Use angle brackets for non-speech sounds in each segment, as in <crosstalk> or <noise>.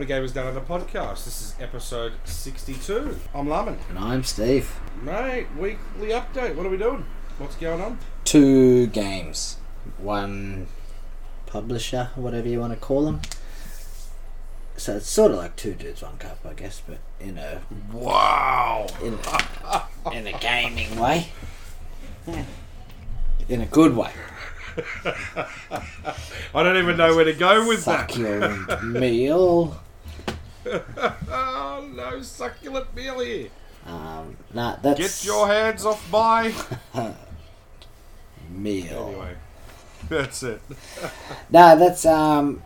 Welcome to Gamers Down Under podcast. This is episode 62. I'm Laman. And I'm Steve. Mate, weekly update. What are we doing? What's going on? Two games. One publisher, whatever you want to call them. So it's sort of like two dudes, one cup, I guess, but in a Wow! in a, <laughs> in a gaming way. Yeah. In a good way. <laughs> I don't even know where to go with Fuck that. your meal. <laughs> oh <laughs> no, succulent meal. Um, nah, that's Get your hands off my. <laughs> meal. Anyway, that's it. <laughs> No, that's um.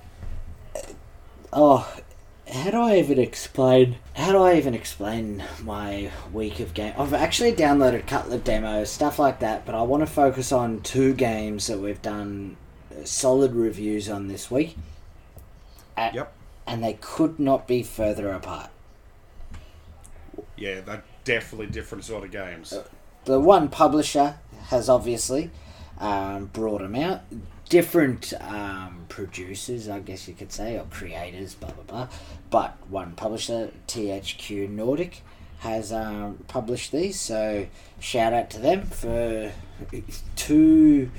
Oh, how do I even explain? How do I even explain my week of game? I've actually downloaded a couple of demos, stuff like that, but I want to focus on two games that we've done uh, solid reviews on this week. A- Yep. And they could not be further apart. Yeah, they're definitely different sort of games. the one publisher has obviously um, brought them out. Different um, producers, I guess you could say, or creators, blah blah blah. But one publisher, THQ Nordic, has um, published these. So shout out to them for two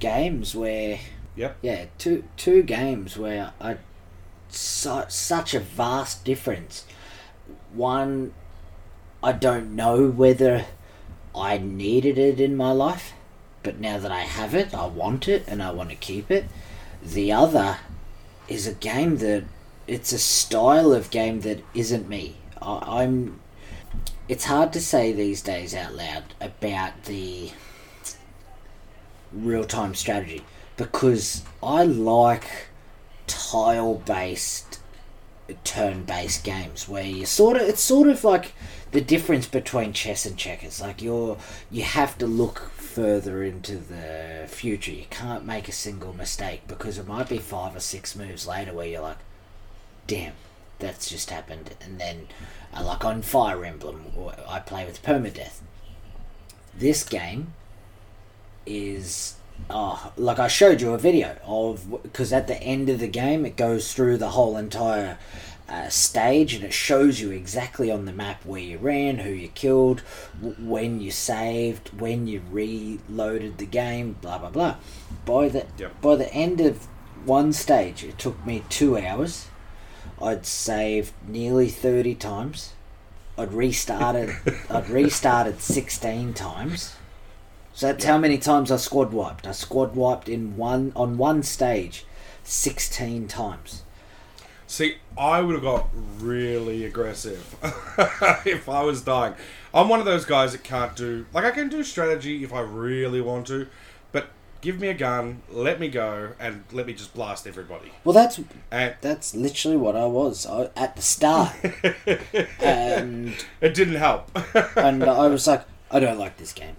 games where, Yep. yeah, two two games where I su- such a vast difference. One, I don't know whether I needed it in my life, but now that I have it, I want it and I want to keep it. The other is a game that it's a style of game that isn't me. I, I'm. It's hard to say these days out loud about the real time strategy because I like tile based turn based games where you sort of it's sort of like the difference between chess and checkers. Like you're you have to look further into the future. You can't make a single mistake because it might be five or six moves later where you're like damn that's just happened. And then uh, like on fire emblem i play with permadeath. This game is oh like i showed you a video of because at the end of the game it goes through the whole entire uh, stage and it shows you exactly on the map where you ran who you killed w- when you saved when you reloaded the game blah blah blah. By the Yep. by the end of one stage it took me two hours. I'd saved nearly 30 times. I'd restarted <laughs> i'd restarted 16 times so that's how many times I squad wiped. I squad wiped in one on one stage, sixteen times. See, I would have got really aggressive <laughs> if I was dying. I'm one of those guys that can't do like I can do strategy if I really want to, but give me a gun, let me go, and let me just blast everybody. Well, that's And that's literally what I was I, at the start, <laughs> and it didn't help. <laughs> and I was like, I don't like this game,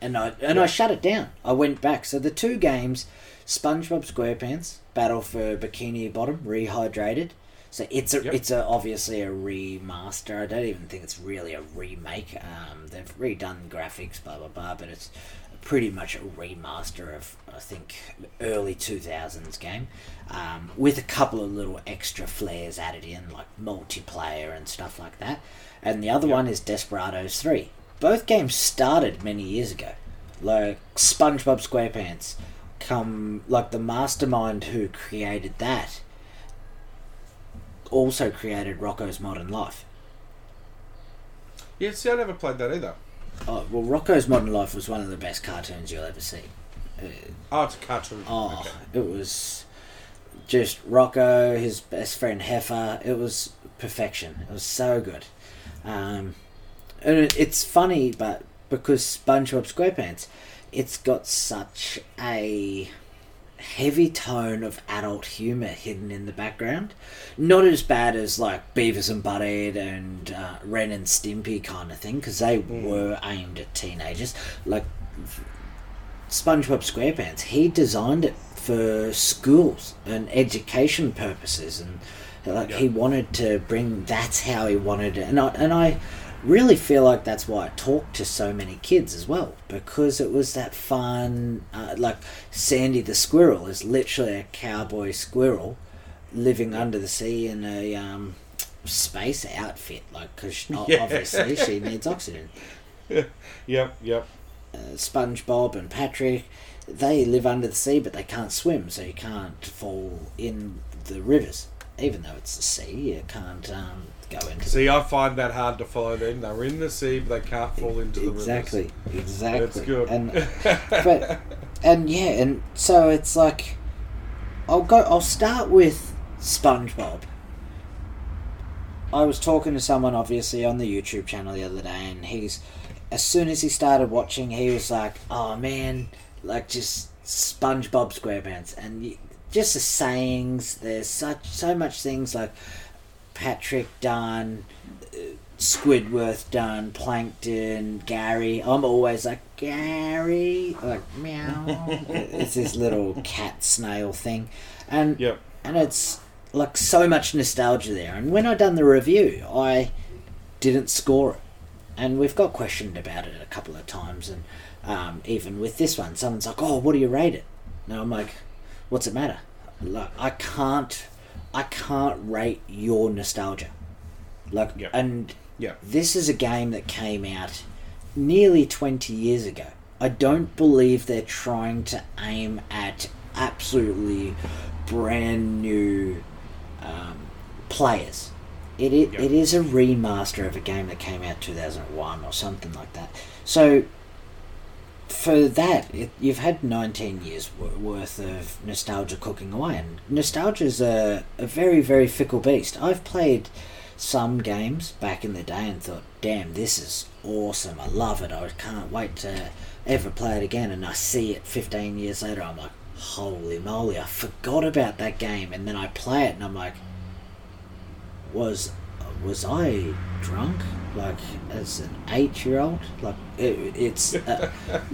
and I and I shut it down. I went back. So the two games, SpongeBob SquarePants Battle for Bikini Bottom Rehydrated. So it's a Yep. it's a, obviously a remaster. I don't even think it's really a remake. Um, they've redone graphics, blah blah blah, but it's pretty much a remaster of I think early two thousands game, um, with a couple of little extra flares added in, like multiplayer and stuff like that. And the other Yep. one is Desperados Three. Both games started many years ago, like SpongeBob SquarePants. Come like the mastermind who created that also created Rocko's Modern Life. yeah, see, I never played that either. Oh, well, Rocko's Modern Life was one of the best cartoons you'll ever see. Uh, Oh, it's a cartoon. oh, Okay. it was just Rocco, his best friend Heifer. It was perfection. It was so good. Um, and it's funny, but because SpongeBob SquarePants, it's got such a heavy tone of adult humor hidden in the background. Not as bad as like Beavis and Butthead and uh, Ren and Stimpy kind of thing, because they were aimed at teenagers. Like SpongeBob SquarePants, he designed it for schools and education purposes, and like he wanted to bring. That's how he wanted it, and I and I really feel like that's why I talked to so many kids as well because it was that fun. Uh, like Sandy the squirrel is literally a cowboy squirrel living under the sea in a um, space outfit, like because <laughs> Yeah. obviously she needs oxygen. <laughs> Yep, yep. Uh, SpongeBob and Patrick, they live under the sea, but they can't swim, so you can't fall in the rivers. Even though it's the sea, you can't um, go into. See, I find that hard to follow. Then they're in the sea, but they can't fall into the exactly, exactly. That's good. And <laughs> but and yeah, and so it's like I'll go. I'll start with SpongeBob. I was talking to someone obviously on the YouTube channel the other day, and he's as soon as he started watching, he was like, "Oh man, like just SpongeBob SquarePants," and just the sayings. There's such so much things like Patrick done. Squidworth done, Plankton, Gary. I'm always like Gary, like meow. <laughs> it's this little cat snail thing, and Yep. and it's like so much nostalgia there. And when I done the review, I didn't score it, and we've got questioned about it a couple of times, and um, even with this one, someone's like, "Oh, what do you rate it?" And I'm like, "What's it matter? Like, I can't, I can't rate your nostalgia." Like, Yep. and Yeah. this is a game that came out nearly 20 years ago. I don't believe they're trying to aim at absolutely brand new um, players. It, it, Yep. it is a remaster of a game that came out 2001 or something like that. So, for that, it, you've had 19 years wor- worth of nostalgia cooking away, and nostalgia is a, a very, very fickle beast. I've played some games back in the day and thought, damn, this is awesome. I love it. I can't wait to ever play it again. And I see it 15 years later, I'm like, holy moly, I forgot about that game. And then I play it and I'm like, was was I drunk? Like as an eight year old? Like it, it's uh,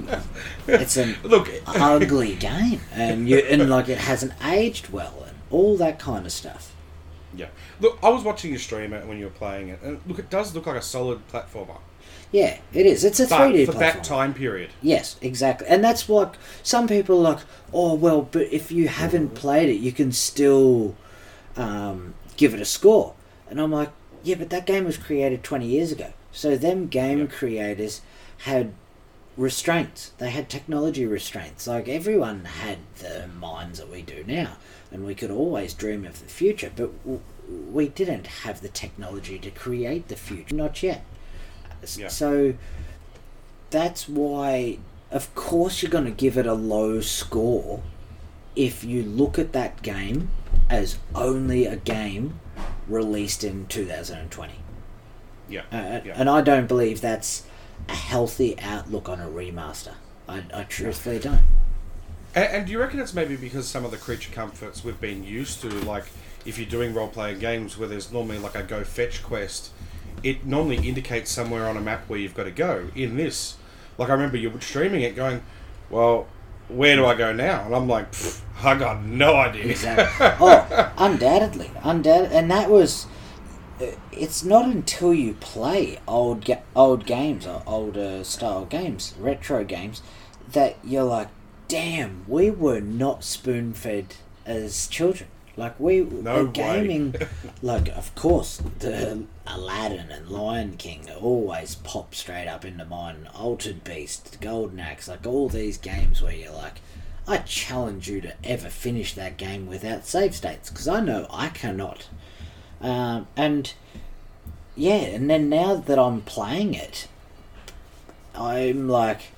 <laughs> it's an Look, ugly <laughs> game, and you and like it hasn't aged well, and all that kind of stuff. yeah. Look, I was watching you stream it when you were playing it, and look, it does look like a solid platformer. Yeah, it is. It's a three D for platform. that time period, Yes, exactly. And that's what some people are like, oh, well, but if you haven't played it, you can still um, give it a score. And I'm like, yeah, but that game was created 20 years ago. So, them game Yeah. creators had restraints. They had technology restraints. Like, everyone had the minds that we do now. And we could always dream of the future. But w- we didn't have the technology to create the future. Not yet. Yeah. So that's why, of course, you're going to give it a low score if you look at that game as only a game released in 2020. yeah, Uh, yeah. And I don't believe that's a healthy outlook on a remaster. I, I truthfully don't. And, and do you reckon it's maybe because some of the creature comforts we've been used to, like if you're doing role playing games where there's normally like a go fetch quest, it normally indicates somewhere on a map where you've got to go. In this, like I remember you were streaming it, going, "Well, where do I go now?" And I'm like, "I got no idea." Exactly. <laughs> oh, undoubtedly, undoubtedly, and that was. uh, It's not until you play old ga- old games or older style games, retro games, that you're like, damn, we were not spoon fed as children. Like we, No gaming, <laughs> like of course the Aladdin and Lion King always pop straight up into mind. Altered Beast, Golden Axe, like all these games where you're like, I challenge you to ever finish that game without save states because I know I cannot. Um, and yeah, and then now that I'm playing it, I'm like,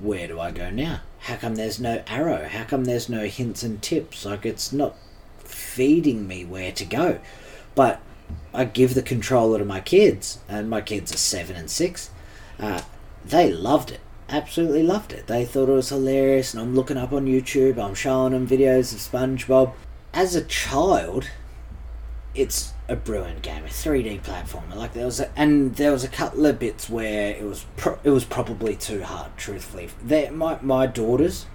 where do I go now? How come there's no arrow? How come there's no hints and tips? Like it's not feeding me where to go. But I give the controller to my kids, and my kids are seven and six. Uh, they loved it, absolutely loved it. They thought it was hilarious, and I'm looking up on YouTube. I'm showing them videos of SpongeBob. As a child, it's a brilliant game, a 3D platformer. Like there was, a, and there was a couple of bits where it was pro- it was probably too hard. Truthfully, they, my my daughters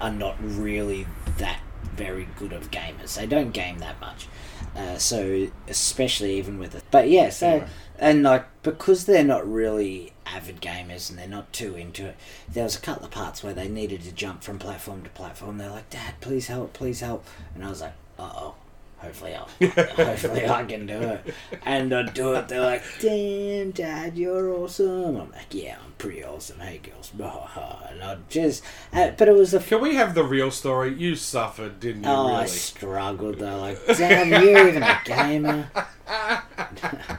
are not really that very good of gamers. They don't game that much, uh, so especially even with it. But yeah, so Anyway. and like because they're not really avid gamers and they're not too into it, there was a couple of parts where they needed to jump from platform to platform. They're like, "Dad, please help, please help," and I was like, uh oh. Hopefully, I'll, <laughs> hopefully I can do it. And I do it. They're like, "Damn, Dad, you're awesome." I'm like, "Yeah, I'm pretty awesome." Hey, girls, and I just, uh, but it was a Can we have the real story? You suffered, didn't you? Oh, I struggled. They're like, damn, you're even a gamer. <laughs> <laughs>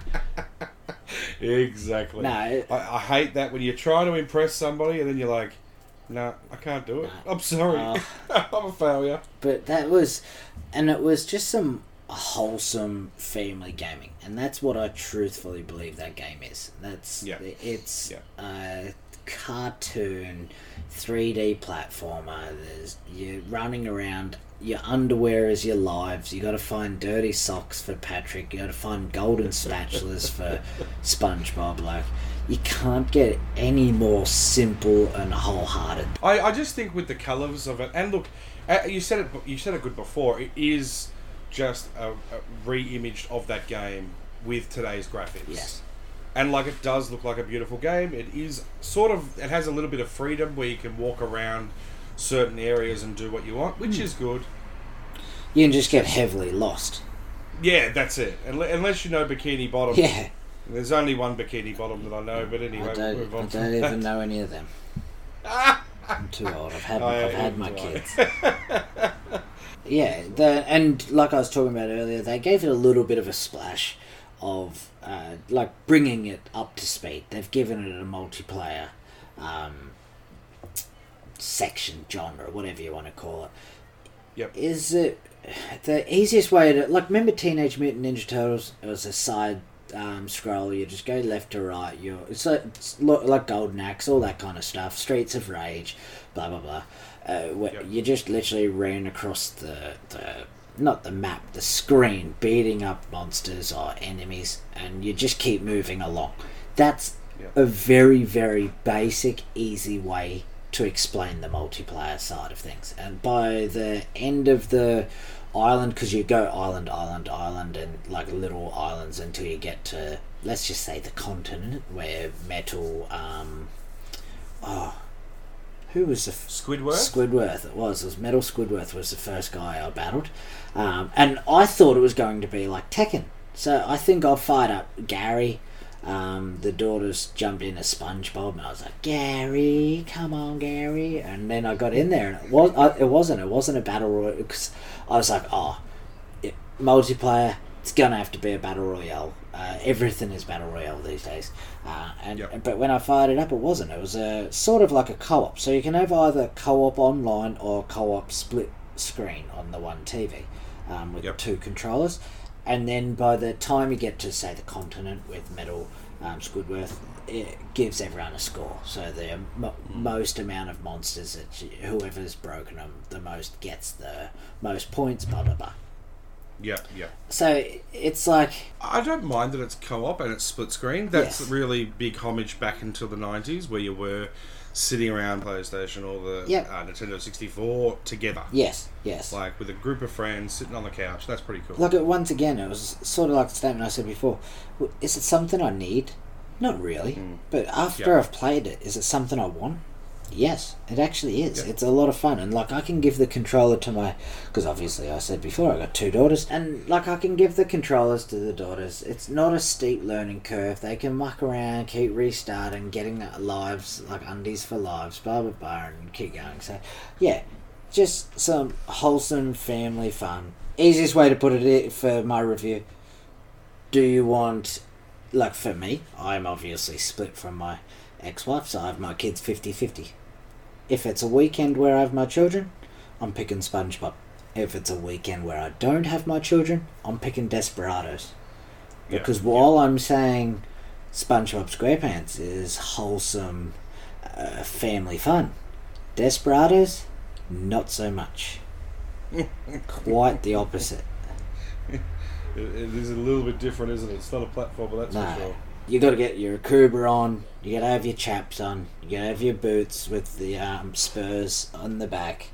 Exactly. No, it- I, I hate that when you try to impress somebody and then you're like, "No, I can't do it. I'm sorry. Oh. <laughs> I'm a failure." But that was, and it was just some wholesome family gaming, and that's what I truthfully believe that game is. That's Yeah. it's Yeah. a cartoon, three D platformer. There's you're running around. Your underwear is your lives. You got to find dirty socks for Patrick. You got to find golden spatulas for <laughs> SpongeBob. Like you can't get any more simple and wholehearted. I, I just think with the colours of it, and look, uh, you said it. You said it good before. It is just a, a re-imaged of that game with today's graphics. Yes. And like it does look like a beautiful game. It is sort of. It has a little bit of freedom where you can walk around certain areas and do what you want, which is good. You can just get heavily lost. Yeah, that's it. Unless you know Bikini Bottom. Yeah. There's only one Bikini Bottom that I know, but anyway, I we'll move don't, I don't even know any of them. <laughs> I'm too old. I've had, I I've had my kids. <laughs> yeah, the, and like I was talking about earlier, they gave it a little bit of a splash of uh, like bringing it up to speed. They've given it a multiplayer um, section, genre, whatever you want to call it. Yep. Is it the easiest way to like? Remember Teenage Mutant Ninja Turtles? It was a side um, scroll. You just go left to right. You it's like, it's like Golden Axe, all that kind of stuff. Streets of Rage, blah blah blah. Uh, where Yep. You just literally ran across the the not the map, the screen, beating up monsters or enemies, and you just keep moving along. That's Yep. a very very basic, easy way to explain the multiplayer side of things. And by the end of the island, because you go island, island, island, and like little islands until you get to, let's just say, the continent where Metal, um, oh, who was the f- Squidward. Squidworth, it was. It was Metal Squidworth was the first guy I battled, um, and I thought it was going to be like Tekken. So I think I'll fight up Gary. Um, the daughters jumped in a SpongeBob, and I was like, "Gary, come on, Gary!" And then I got in there, and it was I, it wasn't it wasn't a battle royale because I was like, "Oh, it, multiplayer. It's gonna have to be a battle royale. Uh, everything is battle royale these days." Uh, and Yep. but when I fired it up, it wasn't. It was a sort of like a co-op. So you can have either co-op online or co-op split screen on the one TV um, with Yep. two controllers. And then by the time you get to say the continent with Metal um, Squidworth, it gives everyone a score. So the mo- most amount of monsters that you, whoever's broken them the most gets the most points. Blah blah blah. Yeah, yeah. So it's like I don't mind that it's co-op and it's split screen. That's Yes. really big homage back into the '90s, where you were sitting around PlayStation or the Yep. uh, Nintendo 64 together, yes, yes. like with a group of friends sitting on the couch. That's pretty cool. Like it once again, it was sort of like the statement I said before. Is it something I need? Not really. But after Yeah. I've played it, is it something I want? Yes, it actually is. Yeah. It's a lot of fun, and like I can give the controller to my, because obviously I said before I got two daughters, and like I can give the controllers to the daughters. It's not a steep learning curve. They can muck around, keep restarting, getting lives like undies for lives, blah blah blah, and keep going. So, yeah, just some wholesome family fun. Easiest way to put it for my review. Do you want, like for me, I'm obviously split from my ex-wife, so I have my kids 50-50. If it's a weekend where I have my children, I'm picking SpongeBob. If it's a weekend where I don't have my children, I'm picking Desperados. Yeah, Because while I'm saying SpongeBob SquarePants is wholesome uh, family fun, Desperados, not so much. Quite the opposite. <laughs> It, it is a little bit different, isn't it? It's not a platform, but that's No. for sure. You got to get your Akubra on. You got to have your chaps on. You got to have your boots with the um, spurs on the back,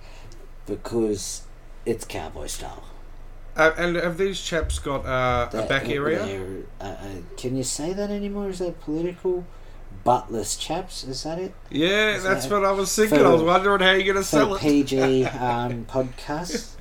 because it's cowboy style. Uh, and have these chaps got uh, a back area? Uh, uh, can you say that anymore? Is that political? Buttless chaps. Is that it? Yeah, Is that's that- what I was thinking. for- I was wondering how you're going to sell it. PG <laughs> um, podcast.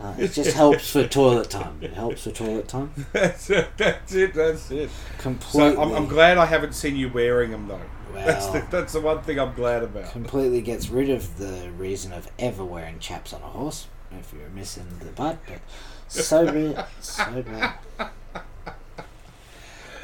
Uh, it just helps for toilet time. It helps for toilet time. <laughs> That's it. That's it. That's it. Completely. So I'm, I'm glad I haven't seen you wearing them though. That's the, Well- that's the one thing I'm glad about. completely gets rid of the reason of ever wearing chaps on a horse if you're missing the butt. But so be it. So be it.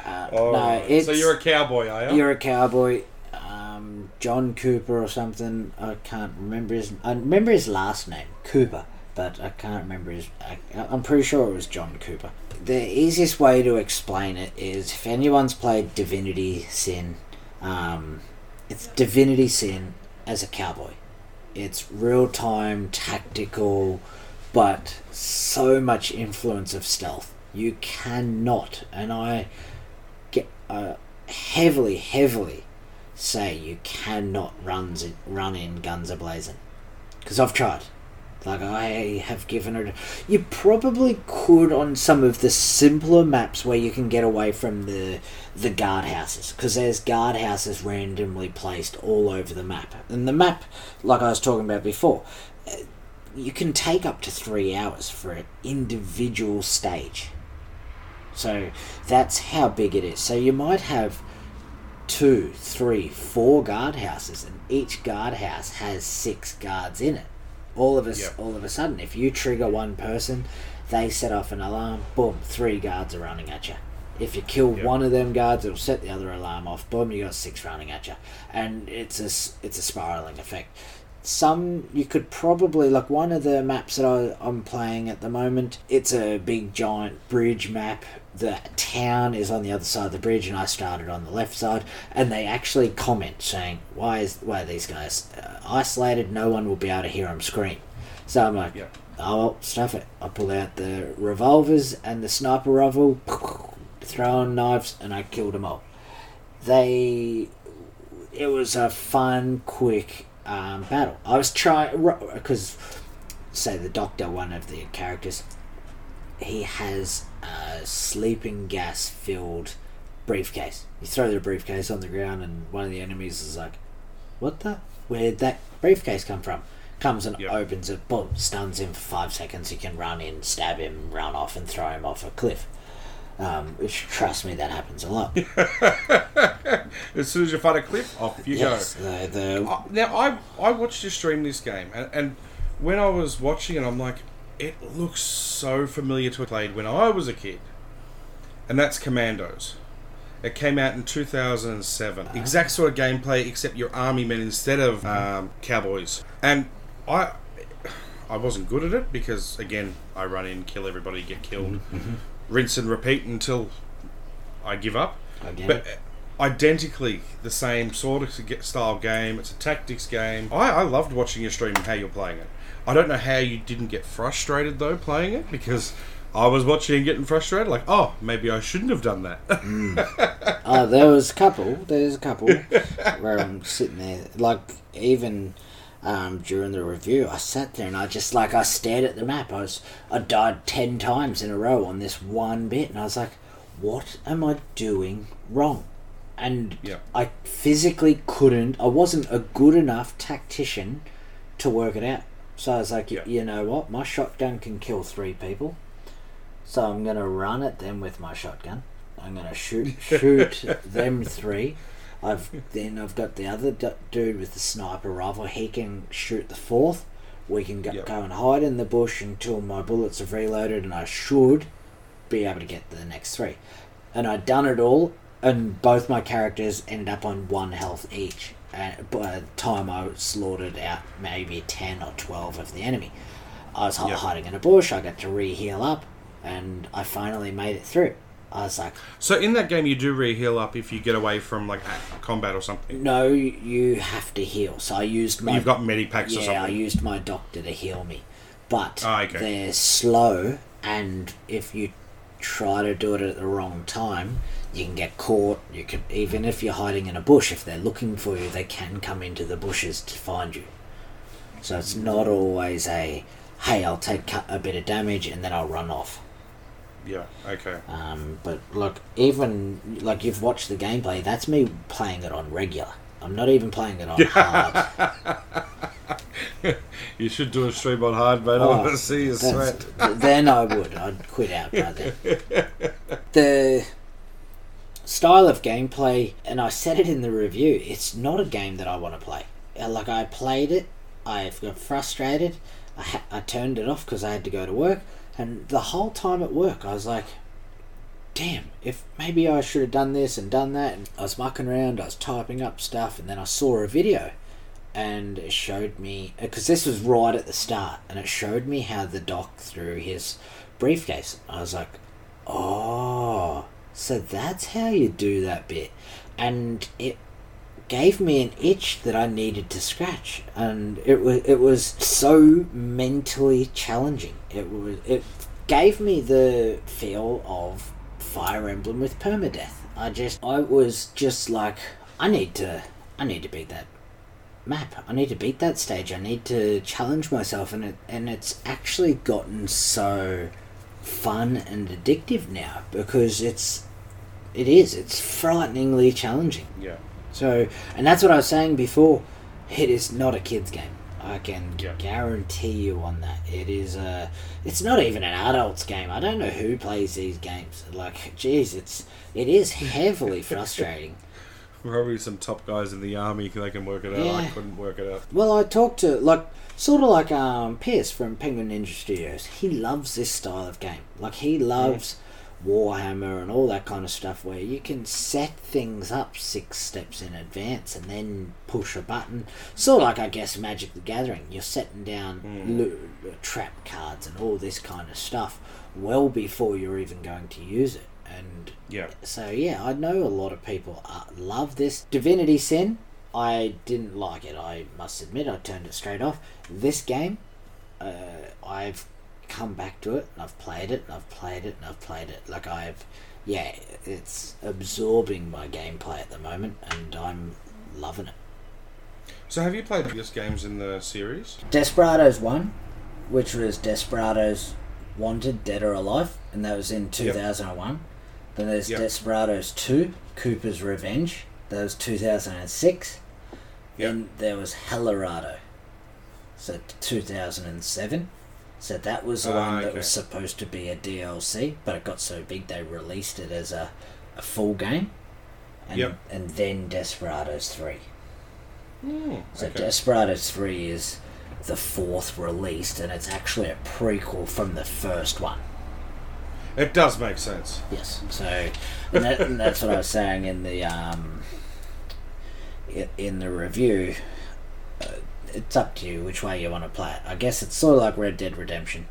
Uh, Oh, no, it's so you're a cowboy, are you? you're a cowboy. Um, John Cooper or something. I can't remember his. I remember his last name, Cooper, but I can't remember his. I, I'm pretty sure it was John Cooper. The easiest way to explain it is if anyone's played Divinity Sin, um, it's Divinity Sin as a cowboy. It's real time, tactical, but so much influence of stealth. You cannot, and I get uh, heavily, heavily say you cannot runs run in guns a blazing because I've tried. Like I have given it. You probably could on some of the simpler maps where you can get away from the the guardhouses because there's guardhouses randomly placed all over the map, and the map, like I was talking about before, uh, you can take up to three hours for an individual stage. So that's how big it is. So you might have two, three, four guardhouses, and each guardhouse has six guards in it. All of us, Yep. all of a sudden, if you trigger one person, they set off an alarm. Boom, three guards are running at you. If you kill Yep. one of them guards, it'll set the other alarm off. Boom, you got six running at you, and it's a it's a spiraling effect. Some you could probably like one of the maps that I, I'm playing at the moment. It's a big giant bridge map. The town is on the other side of the bridge, and I started on the left side. And they actually comment saying, "Why is why are these guys uh, isolated? No one will be able to hear him scream." So I'm like, Yeah. "Oh well, stuff it." I pull out the revolvers and the sniper rifle, throw on knives, and I killed them all. They it was a fun, quick um, battle. I was trying because, say, the doctor, one of the characters, he has a sleeping gas filled briefcase. You throw the briefcase on the ground, and one of the enemies is like, "What the? Where'd that briefcase come from?" Comes and Yep. opens it, boom, stuns him for five seconds. You can run in, stab him, run off, and throw him off a cliff. Um, which, trust me, that happens a lot. <laughs> As soon as you find a cliff, off you yes, go. the, the Now I I watched you stream this game, and, and when I was watching it, I'm like, it looks so familiar to a played when I was a kid, and that's Commandos. It came out in 2007. Exact sort of gameplay, except you're army men instead of um, cowboys. And I, I wasn't good at it because again, I run in, kill everybody, get killed, rinse and repeat until I give up. Get But identically the same sort of style game. It's a tactics game. I, I loved watching your stream and how you're playing it. I don't know how you didn't get frustrated though playing it because I was watching and getting frustrated. Like, oh, maybe I shouldn't have done that. Oh, <laughs> there was a couple. There's a couple <laughs> where I'm sitting there, like even um, during the review, I sat there and I just like I stared at the map. I was I died ten times in a row on this one bit, and I was like, "What am I doing wrong?" And Yeah. I physically couldn't. I wasn't a good enough tactician to work it out. So I was like, Yeah. you know what? My shotgun can kill three people. So I'm gonna run at them with my shotgun. I'm gonna shoot <laughs> shoot them three. I've then I've got the other d- dude with the sniper rifle. He can shoot the fourth. We can go, Yep. go and hide in the bush until my bullets have reloaded, and I should be able to get the next three. And I'd done it all, and both my characters ended up on one health each. And by the time I slaughtered out maybe ten or twelve of the enemy, I was Yep. hiding in a bush. I got to re-heal up, and I finally made it through. I was like, so in that game, you do re-heal up if you get away from like combat or something. "No, you have to heal." So I used my You've got medipacks or yeah, I used my doctor to heal me, but Ah, okay. they're slow, and if you try to do it at the wrong time, you can get caught. You can even if you're hiding in a bush, if they're looking for you, they can come into the bushes to find you. So it's not always a hey, I'll take a bit of damage and then I'll run off. Yeah. Okay. Um, but look, even like you've watched the gameplay, that's me playing it on regular. I'm not even playing it on hard. <laughs> you should do a stream on hard, mate. I Oh, want to see you sweat. then I would. I'd quit out <laughs> by then. The style of gameplay, and I said it in the review, it's not a game that I want to play. Uh, Like, I played it, I got frustrated, I, ha- I turned it off because I had to go to work, and the whole time at work, I was like, damn, if maybe I should have done this and done that. And I was mucking around, I was typing up stuff, and then I saw a video. And it showed me because this was right at the start and it showed me how the doc threw his briefcase. I was like oh so that's how you do that bit. And it gave me an itch that i needed to scratch and it was it was so mentally challenging it was it gave me the feel of fire emblem with permadeath i just i was just like i need to i need to beat that map. I need to beat that stage. I need to challenge myself, and it and it's actually gotten so fun and addictive now because it's it is it's frighteningly challenging. Yeah. So, and that's what I was saying before. It is not a kids game. I can Yeah. guarantee you on that. It is a. It's not even an adults game. I don't know who plays these games. Like, geez, it's it is heavily <laughs> frustrating. Probably some top guys in the army they can work it out. Yeah. I couldn't work it out. Well, I talked to like sort of like um Pierce from Penguin Ninja Studios. He loves this style of game. Like he loves Warhammer and all that kind of stuff where you can set things up six steps in advance and then push a button. Sort of like I guess Magic the Gathering. You're setting down Mm. lu- trap cards and all this kind of stuff well before you're even going to use it. And Yeah. so yeah, I know a lot of people uh, love this Divinity Sin. I didn't like it. I must admit, I turned it straight off. This game, uh, I've come back to it. And I've played it. And I've played it. And I've played it. Like I've, yeah, it's absorbing my gameplay at the moment, and I'm loving it. So have you played this games in the series? Desperados one, which was Desperados Wanted, Dead or Alive, and that was in two thousand and one. Then there's Yep. Desperados two, Cooper's Revenge. That was two thousand and six. Yep. Then there was Helldorado. So two thousand and seven. So that was the Ah, one that okay. was supposed to be a DLC, but it got so big they released it as a, a full game. And, Yep. and then Desperados three. Mm, So okay. Desperados 3 is the fourth released, and it's actually a prequel from the first one. It does make sense. Yes. So, and, that, and that's what I was saying in the um, in the review. It's up to you which way you want to play it. I guess it's sort of like Red Dead Redemption.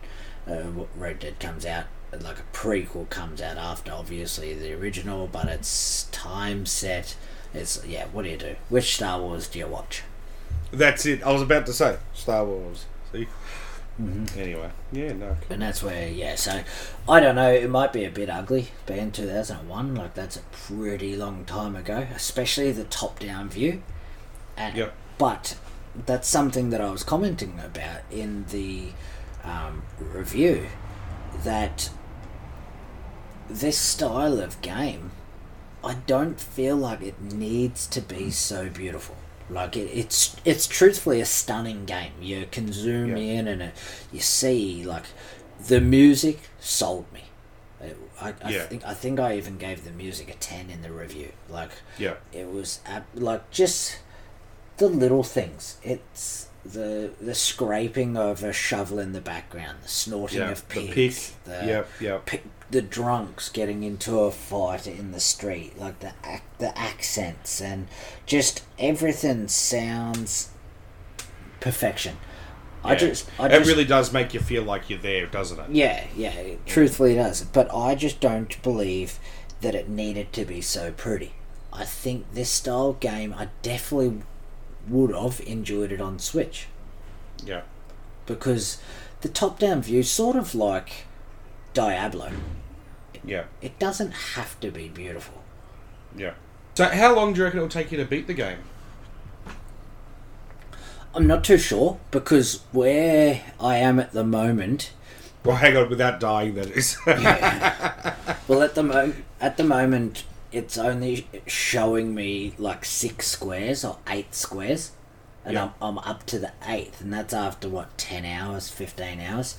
Uh, Red Dead comes out like a prequel comes out after obviously the original, but it's time set. It's yeah. What do you do? Which Star Wars do you watch? That's it. I was about to say Star Wars. See. Mm-hmm. Anyway, yeah, no. And that's where, yeah, so I don't know, it might be a bit ugly being 2001, like that's a pretty long time ago, especially the top down view. And, Yep. But that's something that I was commenting about in the um, review that this style of game, I don't feel like it needs to be so beautiful. Like it, it's it's truthfully a stunning game. You can zoom Yeah. in and it, you see like the music sold me. It- I, I Yeah. think I think I even gave the music a ten in the review. Like Yeah. it was like just the little things. It's the the scraping of a shovel in the background, the snorting Yeah. of The pigs, pick. the Yep. Yep. the drunks getting into a fight in the street, like the ac- the accents and just everything sounds perfection. I just, I it just, really does make you feel like you're there, doesn't it? yeah, yeah, it truthfully does. But I just don't believe that it needed to be so pretty. I think this style game, I definitely would have enjoyed it on Switch Yeah. because the top-down view, sort of like Diablo, Yeah. it doesn't have to be beautiful. Yeah. So how long do you reckon it'll take you to beat the game? I'm not too sure because where I am at the moment, Well, hang on, without dying, that is. well, at the mo- at the moment, it's only showing me like six squares or eight squares, and Yeah. I'm, I'm up to the eighth, and that's after what ten hours, fifteen hours.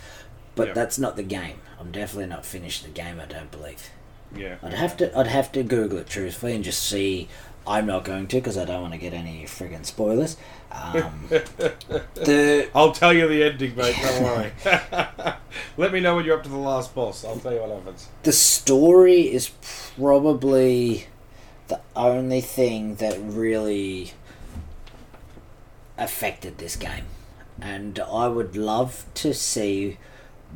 But Yeah. that's not the game. I'm definitely not finished the game. I don't believe. Yeah. I'd have to I'd have to Google it truthfully and just see. I'm not going to because I don't want to get any friggin' spoilers. Um, <laughs> the I'll tell you the ending, mate. Don't worry. <laughs> <laughs> Let me know when you're up to the last boss. I'll tell you what happens. the story is probably the only thing that really affected this game, and I would love to see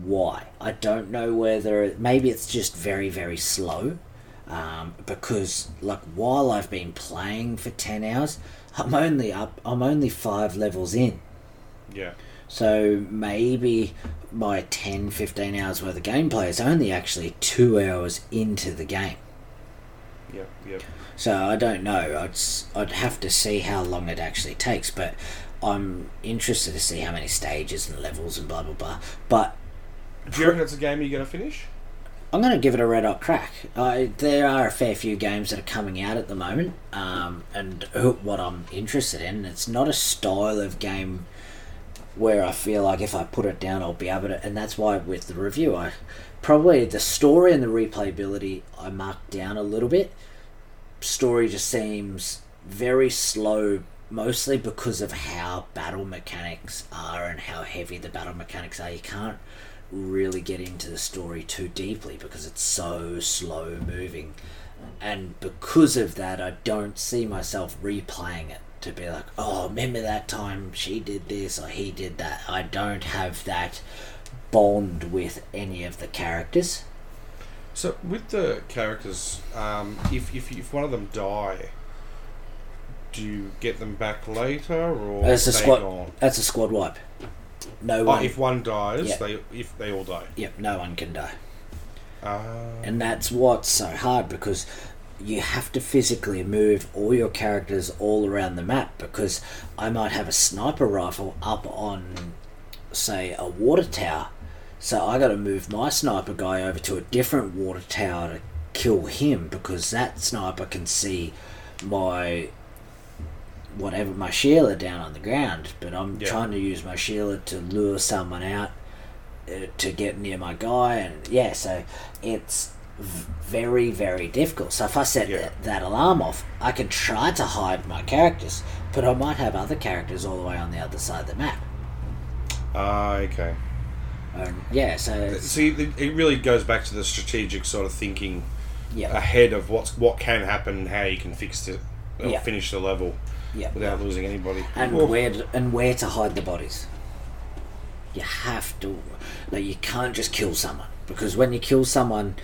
why. I don't know whether maybe it's just very very slow. Um, because like while I've been playing for ten hours, I'm only up. I'm only five levels in. Yeah. So maybe my 10, 15 hours worth of gameplay is only actually two hours into the game. Yeah. Yeah. So I don't know. I'd, I'd have to see how long it actually takes, but I'm interested to see how many stages and levels and blah blah blah. But Do you reckon it's a game you're to finish? I'm going to give it a red hot crack. I, there are a fair few games that are coming out at the moment, um, and what I'm interested in, it's not a style of game where I feel like if I put it down, I'll be able to. And that's why with the review, I probably the story and the replayability I marked down a little bit. Story just seems very slow, mostly because of how battle mechanics are and how heavy the battle mechanics are. You can't really get into the story too deeply because it's so slow moving. And because of that, I don't see myself replaying it to be like, oh, remember that time she did this or he did that. I don't have that bond with any of the characters. So with the characters, um, if, if if one of them die, do you get them back later or It's a squad. gone? That's a squad wipe. No one. if one dies, Yeah. they if they all die. Yep, no one can die. Uh, And that's what's so hard because you have to physically move all your characters all around the map because I might have a sniper rifle up on, say, a water tower. So I got to move my sniper guy over to a different water tower to kill him because that sniper can see my whatever my Sheila down on the ground. But I'm Yeah. trying to use my Sheila to lure someone out uh, to get near my guy, and yeah, so it's very very difficult. So if I set Yeah. that, that alarm off, I can try to hide my characters, but I might have other characters all the way on the other side of the map. ah, okay. And yeah, so See, it really goes back to the strategic sort of thinking yeah, ahead of what's what can happen and how you can fix it or Yeah. finish the level yeah, without losing anybody. and where to, and where to hide the bodies. You have to, like, you can't just kill someone because when you kill someone,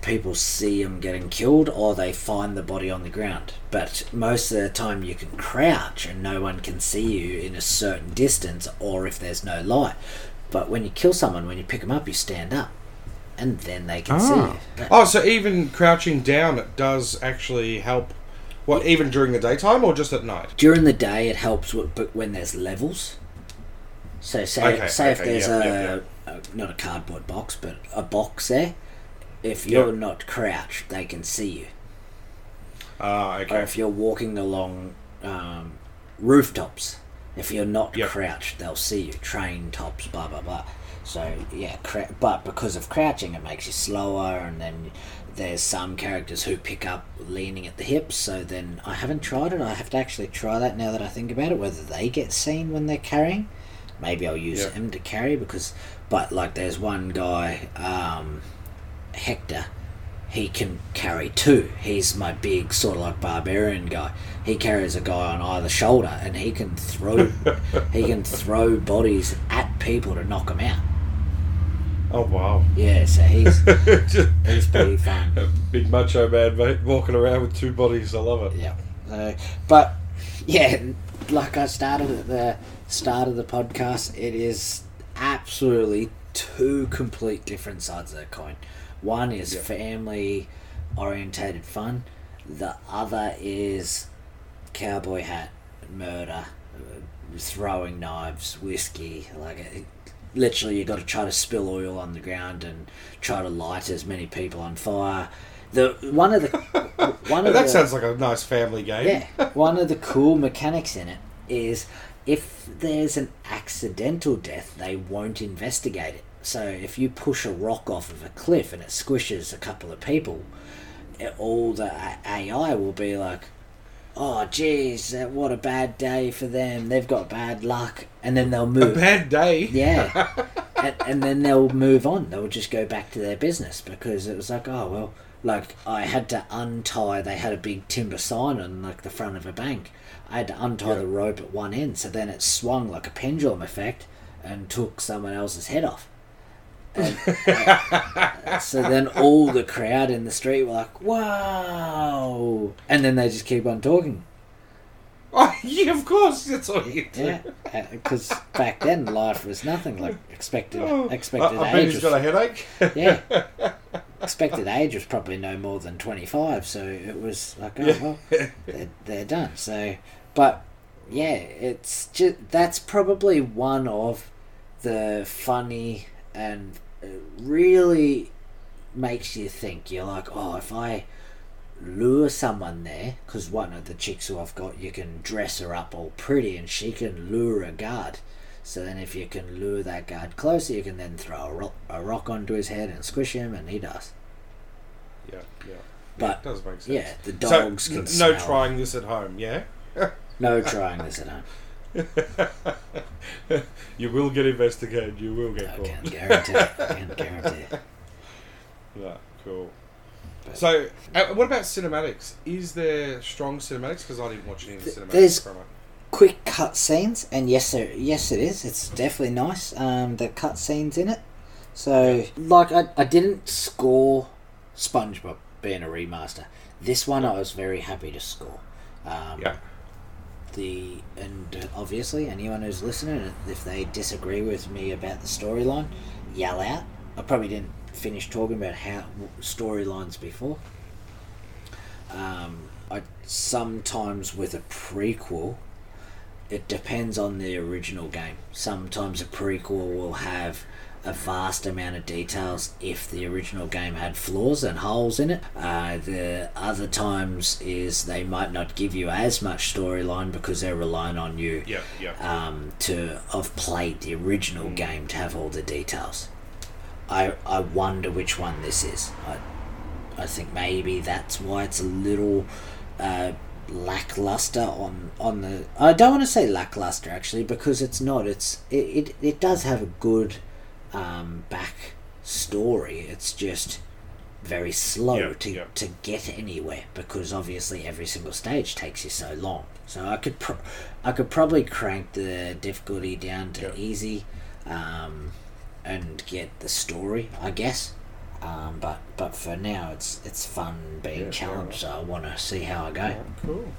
people see them getting killed or they find the body on the ground. But most of the time, you can crouch and no one can see you in a certain distance, or if there's no light. But when you kill someone, when you pick them up, you stand up, and then they can see Ah. you. Oh, so even crouching down it does actually help. What even during the daytime or just at night? during the day it helps with, but when there's levels. So say Okay, say if there's yeah, a, yeah, a not a cardboard box but a box there if you're not crouched they can see you. Ah, or okay. if you're walking along um, rooftops if you're not Yep. crouched they'll see you. Train tops blah blah blah. So yeah crou- but because of crouching it makes you slower and then there's some characters who pick up leaning at the hips. So then i haven't tried it. I have to actually try that now that i think about it whether they get seen when they're carrying. Maybe i'll use Yeah. them to carry because but like there's one guy um, hector he can carry two. He's my big sort of like barbarian guy. He carries a guy on either shoulder, and he can throw <laughs> he can throw bodies at people to knock them out. Oh wow. Yeah, so he's <laughs> he's pretty fun. Big macho man, mate, walking around with two bodies. I love it. Yeah. So, but yeah, like I started at the start of the podcast, it is absolutely two complete different sides of the coin. One is family orientated fun. The other is cowboy hat, murder, throwing knives, whiskey. Like it, literally, you got to try to spill oil on the ground and try to light as many people on fire. The one of the <laughs> one of that the, sounds like a nice family game. yeah, <laughs> one of the cool mechanics in it is if there's an accidental death, they won't investigate it. So if you push a rock off of a cliff and it squishes a couple of people, it- all the AI will be like, "Oh, geez, what a bad day for them. They've got bad luck," and then they'll move. A bad day. Yeah. <laughs> and, and then they'll move on. They'll just go back to their business because it was like, oh, well, like I had to untie, they had a big timber sign on like the front of a bank. I had to untie Yeah. the rope at one end, so then it swung like a pendulum effect and took someone else's head off. Uh, <laughs> so then all the crowd in the street were like, wow. And then they just keep on talking. Oh, <laughs> yeah, of course. That's all you do. Yeah, because back then life was nothing like expected. Oh, Expected I, I age he's was, got a headache. <laughs> yeah. Expected age was probably no more than 25, so it was like, oh, Yeah. well, they're, they're done. So, but yeah, it's just that's probably one of the funny and it really makes you think. You're like, oh, if I lure someone there, because one of the chicks who I've got, you can dress her up all pretty and she can lure a guard. So then, if you can lure that guard closer, you can then throw a rock, a rock onto his head and squish him, and he does. Yeah, yeah. But, yeah, it does make sense. Yeah, the So, dogs n- can no smell. trying this at home, yeah? <laughs> No trying this at home. <laughs> you will get investigated, you will get I caught. can guarantee. I can guarantee. <laughs> Yeah, cool. But- So, uh, what about cinematics? Is there strong cinematics? Because I didn't watch any of the cinematics there's- from it. Quick cut scenes, and yes, there, yes, it is. It's definitely nice. Um, the cut scenes in it. So, like, I, I didn't score SpongeBob being a remaster. This one, I was very happy to score. Um, Yeah. The and obviously anyone who's listening if they disagree with me about the storyline yell out. I probably didn't finish talking about how storylines before. Um, I sometimes with a prequel it depends on the original game. Sometimes a prequel will have a vast amount of details if the original game had flaws and holes in it. Uh, the other times is they might not give you as much storyline because they're relying on you Yeah, yeah. um, to have played the original game to have all the details. I I wonder which one this is. I I think maybe that's why it's a little uh, lackluster on on the. I don't want to say lackluster actually because it's not. It's it it, it does have a good um, back story. It's just very slow Yeah, to yeah. to get anywhere because obviously every single stage takes you so long. So I could pro- I could probably crank the difficulty down to Yeah. easy, um, and get the story. I guess. Um, but but for now, it's it's fun being challenged. So I want to see how I go. Cool.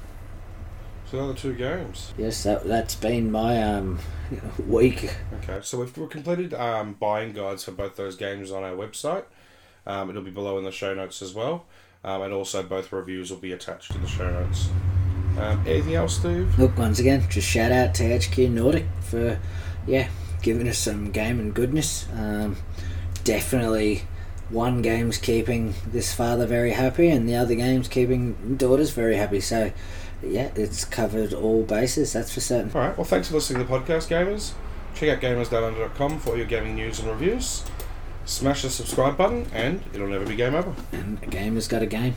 So the other two games. Yes, that that's been my um week. Okay, so we've, we've completed um, buying guides for both those games on our website. Um, it'll be below in the show notes as well. Um, and also both reviews will be attached to the show notes. Um, anything else, Steve? Look, once again, just shout out to THQ Nordic for yeah giving us some game and goodness. Um, definitely, one game's keeping this father very happy, and the other game's keeping daughters very happy. So, yeah, it's covered all bases. That's for certain. All right. Well, thanks for listening to the podcast, gamers. Check out gamersdownunder.com for all your gaming news and reviews. Smash the subscribe button, and it'll never be game over. And a game has got a game.